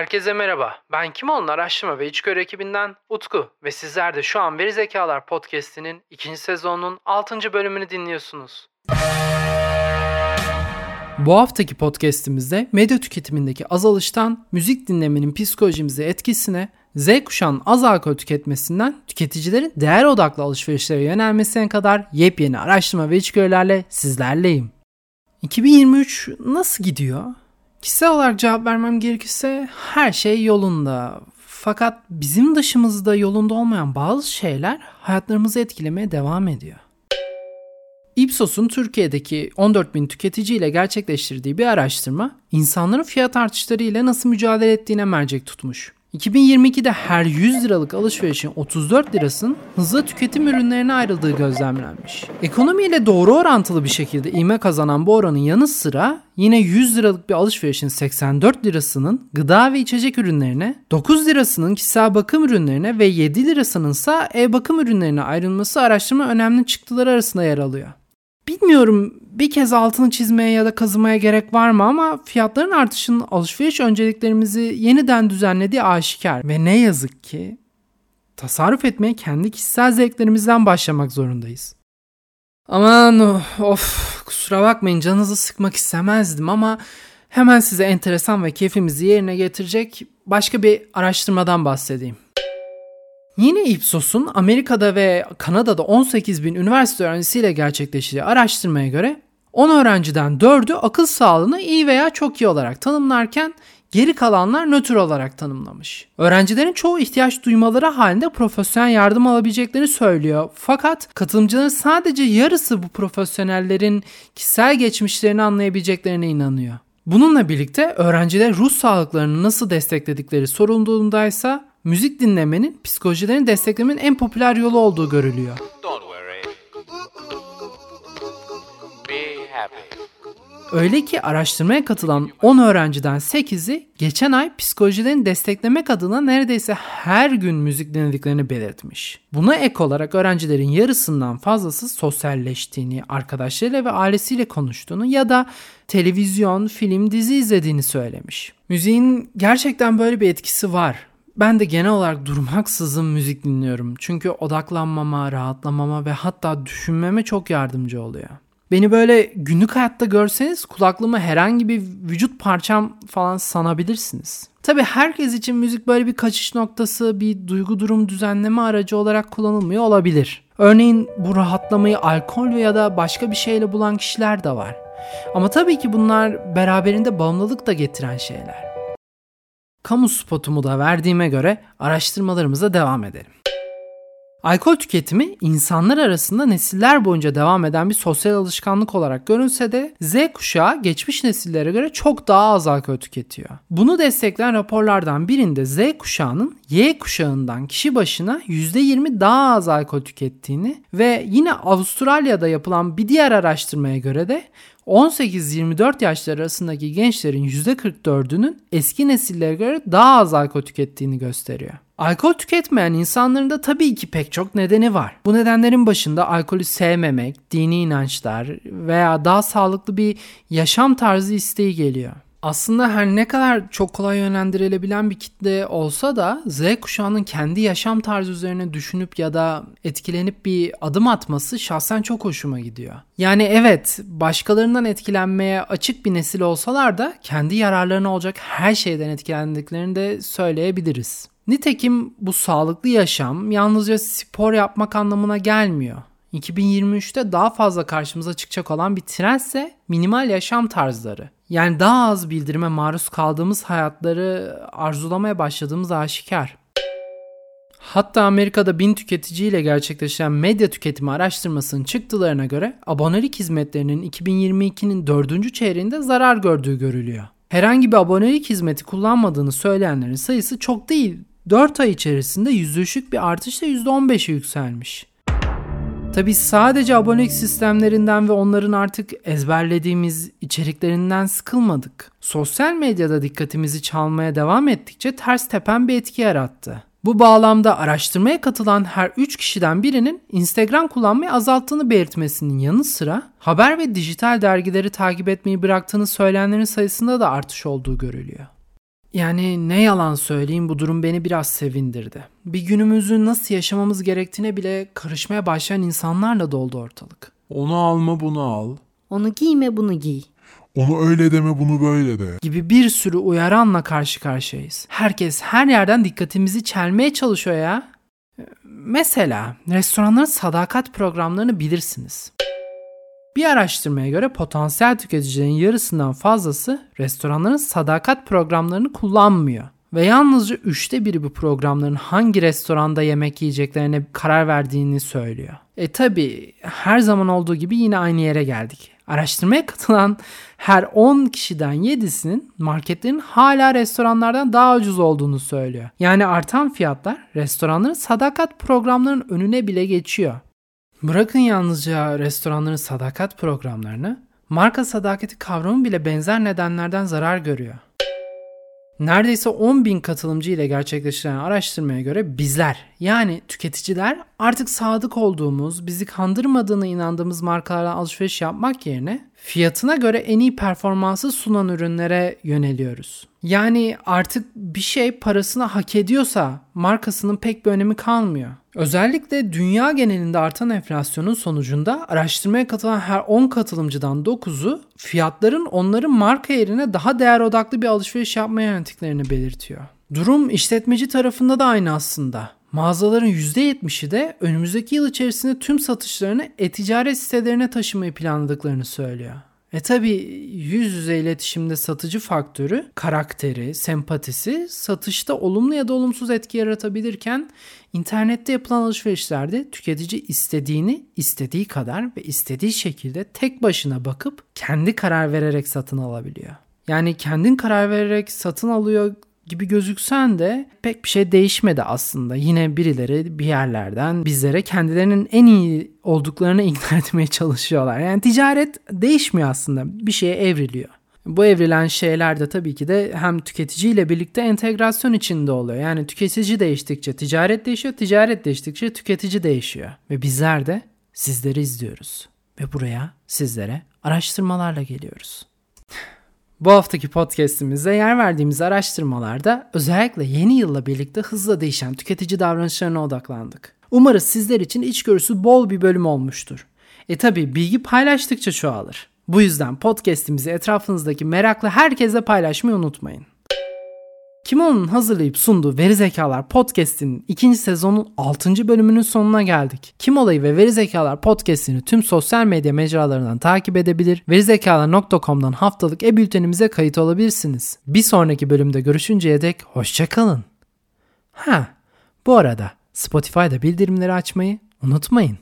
Herkese merhaba. Ben Kimoğlu'nun araştırma ve içgörü ekibinden Utku ve sizler de şu an Veri Zekalar Podcast'inin ikinci sezonunun 6. bölümünü dinliyorsunuz. Bu haftaki podcast'imizde medya tüketimindeki azalıştan müzik dinlemenin psikolojimize etkisine, Z kuşağının az alkol tüketmesinden tüketicilerin değer odaklı alışverişlere yönelmesine kadar yepyeni araştırma ve içgörülerle sizlerleyim. 2023 nasıl gidiyor? Kişisel olarak cevap vermem gerekirse her şey yolunda. Fakat bizim dışımızda yolunda olmayan bazı şeyler hayatlarımızı etkilemeye devam ediyor. Ipsos'un Türkiye'deki 14 bin tüketici ile gerçekleştirdiği bir araştırma, insanların fiyat artışları ile nasıl mücadele ettiğine mercek tutmuş. 2022'de her 100 liralık alışverişin 34 lirasının hızlı tüketim ürünlerine ayrıldığı gözlemlenmiş. Ekonomiyle doğru orantılı bir şekilde ivme kazanan bu oranın yanı sıra yine 100 liralık bir alışverişin 84 lirasının gıda ve içecek ürünlerine, 9 lirasının kişisel bakım ürünlerine ve 7 lirasının ise ev bakım ürünlerine ayrılması araştırma önemli çıktılar arasında yer alıyor. Bilmiyorum bir kez altını çizmeye ya da kazımaya gerek var mı ama fiyatların artışının alışveriş önceliklerimizi yeniden düzenlediği aşikar. Ve ne yazık ki tasarruf etmeye kendi kişisel zevklerimizden başlamak zorundayız. Aman of kusura bakmayın canınızı sıkmak istemezdim ama hemen size enteresan ve keyfimizi yerine getirecek başka bir araştırmadan bahsedeyim. Yine Ipsos'un Amerika'da ve Kanada'da 18 bin üniversite öğrencisiyle gerçekleştirdiği araştırmaya göre 10 öğrenciden 4'ü akıl sağlığını iyi veya çok iyi olarak tanımlarken geri kalanlar nötr olarak tanımlamış. Öğrencilerin çoğu ihtiyaç duymaları halinde profesyonel yardım alabileceklerini söylüyor. Fakat katılımcıların sadece yarısı bu profesyonellerin kişisel geçmişlerini anlayabileceklerine inanıyor. Bununla birlikte öğrenciler ruh sağlıklarını nasıl destekledikleri sorulduğundaysa müzik dinlemenin psikolojilerini desteklemenin en popüler yolu olduğu görülüyor. Öyle ki araştırmaya katılan 10 öğrenciden 8'i geçen ay psikolojilerini desteklemek adına neredeyse her gün müzik dinlediklerini belirtmiş. Buna ek olarak öğrencilerin yarısından fazlası sosyalleştiğini, arkadaşlarıyla ve ailesiyle konuştuğunu ya da televizyon, film, dizi izlediğini söylemiş. Müziğin gerçekten böyle bir etkisi var. Ben de genel olarak durmaksızın müzik dinliyorum. Çünkü odaklanmama, rahatlamama ve hatta düşünmeme çok yardımcı oluyor. Beni böyle günlük hayatta görseniz kulaklığımı herhangi bir vücut parçam falan sanabilirsiniz. Tabi herkes için müzik böyle bir kaçış noktası, bir duygu durum düzenleme aracı olarak kullanılmıyor olabilir. Örneğin bu rahatlamayı alkol ya da başka bir şeyle bulan kişiler de var. Ama tabii ki bunlar beraberinde bağımlılık da getiren şeyler. Kamu spotumu da verdiğime göre araştırmalarımıza devam edelim. Alkol tüketimi insanlar arasında nesiller boyunca devam eden bir sosyal alışkanlık olarak görünse de Z kuşağı geçmiş nesillere göre çok daha az alkol tüketiyor. Bunu destekleyen raporlardan birinde Z kuşağının Y kuşağından kişi başına %20 daha az alkol tükettiğini ve yine Avustralya'da yapılan bir diğer araştırmaya göre de 18-24 yaşları arasındaki gençlerin %44'ünün eski nesillere göre daha az alkol tükettiğini gösteriyor. Alkol tüketmeyen insanların da tabii ki pek çok nedeni var. Bu nedenlerin başında alkolü sevmemek, dini inançlar veya daha sağlıklı bir yaşam tarzı isteği geliyor. Aslında her ne kadar çok kolay yönlendirilebilen bir kitle olsa da Z kuşağının kendi yaşam tarzı üzerine düşünüp ya da etkilenip bir adım atması şahsen çok hoşuma gidiyor. Yani evet başkalarından etkilenmeye açık bir nesil olsalar da kendi yararlarına olacak her şeyden etkilendiklerini de söyleyebiliriz. Nitekim bu sağlıklı yaşam yalnızca spor yapmak anlamına gelmiyor. 2023'te daha fazla karşımıza çıkacak olan bir trendse minimal yaşam tarzları. Yani daha az bildirime maruz kaldığımız hayatları arzulamaya başladığımız aşikar. Hatta Amerika'da bin tüketiciyle gerçekleşen medya tüketimi araştırmasının çıktılarına göre abonelik hizmetlerinin 2022'nin 4. çeyreğinde zarar gördüğü görülüyor. Herhangi bir abonelik hizmeti kullanmadığını söyleyenlerin sayısı çok değil. 4 ay içerisinde yüzdüşük bir artışla %15'e yükselmiş. Tabi sadece abonelik sistemlerinden ve onların artık ezberlediğimiz içeriklerinden sıkılmadık. Sosyal medyada dikkatimizi çalmaya devam ettikçe ters tepen bir etki yarattı. Bu bağlamda araştırmaya katılan her 3 kişiden birinin Instagram kullanmayı azalttığını belirtmesinin yanı sıra haber ve dijital dergileri takip etmeyi bıraktığını söyleyenlerin sayısında da artış olduğu görülüyor. Yani ne yalan söyleyeyim bu durum beni biraz sevindirdi. Bir günümüzü nasıl yaşamamız gerektiğine bile karışmaya başlayan insanlarla doldu ortalık. Onu alma bunu al. Onu giyme bunu giy. Onu öyle deme bunu böyle de. Gibi bir sürü uyaranla karşı karşıyayız. Herkes her yerden dikkatimizi çelmeye çalışıyor ya. Ee, Mesela restoranların sadakat programlarını bilirsiniz. Bir araştırmaya göre potansiyel tüketicilerin yarısından fazlası restoranların sadakat programlarını kullanmıyor. Ve yalnızca üçte biri bu programların hangi restoranda yemek yiyeceklerine karar verdiğini söylüyor. E tabi her zaman olduğu gibi yine aynı yere geldik. Araştırmaya katılan her 10 kişiden 7'sinin marketlerin hala restoranlardan daha ucuz olduğunu söylüyor. Yani artan fiyatlar restoranların sadakat programlarının önüne bile geçiyor. Bırakın yalnızca restoranların sadakat programlarını, marka sadakati kavramı bile benzer nedenlerden zarar görüyor. Neredeyse 10 bin katılımcı ile gerçekleştirilen araştırmaya göre bizler yani tüketiciler artık sadık olduğumuz, bizi kandırmadığına inandığımız markalardan alışveriş yapmak yerine fiyatına göre en iyi performansı sunan ürünlere yöneliyoruz. Yani artık bir şey parasını hak ediyorsa markasının pek bir önemi kalmıyor. Özellikle dünya genelinde artan enflasyonun sonucunda araştırmaya katılan her 10 katılımcıdan 9'u fiyatların onların marka yerine daha değer odaklı bir alışveriş yapmaya yönettiklerini belirtiyor. Durum işletmeci tarafında da aynı aslında. Mağazaların %70'i de önümüzdeki yıl içerisinde tüm satışlarını e-ticaret sitelerine taşımayı planladıklarını söylüyor. E tabi yüz yüze iletişimde satıcı faktörü, karakteri, sempatisi satışta olumlu ya da olumsuz etki yaratabilirken internette yapılan alışverişlerde tüketici istediğini istediği kadar ve istediği şekilde tek başına bakıp kendi karar vererek satın alabiliyor. Yani kendin karar vererek satın alıyor gibi gözüksen de pek bir şey değişmedi aslında. Yine birileri bir yerlerden bizlere kendilerinin en iyi olduklarını ikna etmeye çalışıyorlar. Yani ticaret değişmiyor aslında. Bir şeye evriliyor. Bu evrilen şeyler de tabii ki de hem tüketiciyle birlikte entegrasyon içinde oluyor. Yani tüketici değiştikçe ticaret değişiyor, ticaret değiştikçe tüketici değişiyor. Ve bizler de sizleri izliyoruz. Ve buraya sizlere araştırmalarla geliyoruz. Bu haftaki podcast'imizde yer verdiğimiz araştırmalarda özellikle yeni yılla birlikte hızla değişen tüketici davranışlarına odaklandık. Umarız sizler için içgörüsü bol bir bölüm olmuştur. E tabi bilgi paylaştıkça çoğalır. Bu yüzden podcast'imizi etrafınızdaki meraklı herkese paylaşmayı unutmayın. Kimono'nun hazırlayıp sunduğu Veri Zekalar Podcast'inin ikinci sezonun 6. bölümünün sonuna geldik. Kim olayı ve Veri Zekalar Podcast'ini tüm sosyal medya mecralarından takip edebilir, verizekalar.com'dan haftalık e-bültenimize kayıt olabilirsiniz. Bir sonraki bölümde görüşünceye dek hoşçakalın. Ha, bu arada Spotify'da bildirimleri açmayı unutmayın.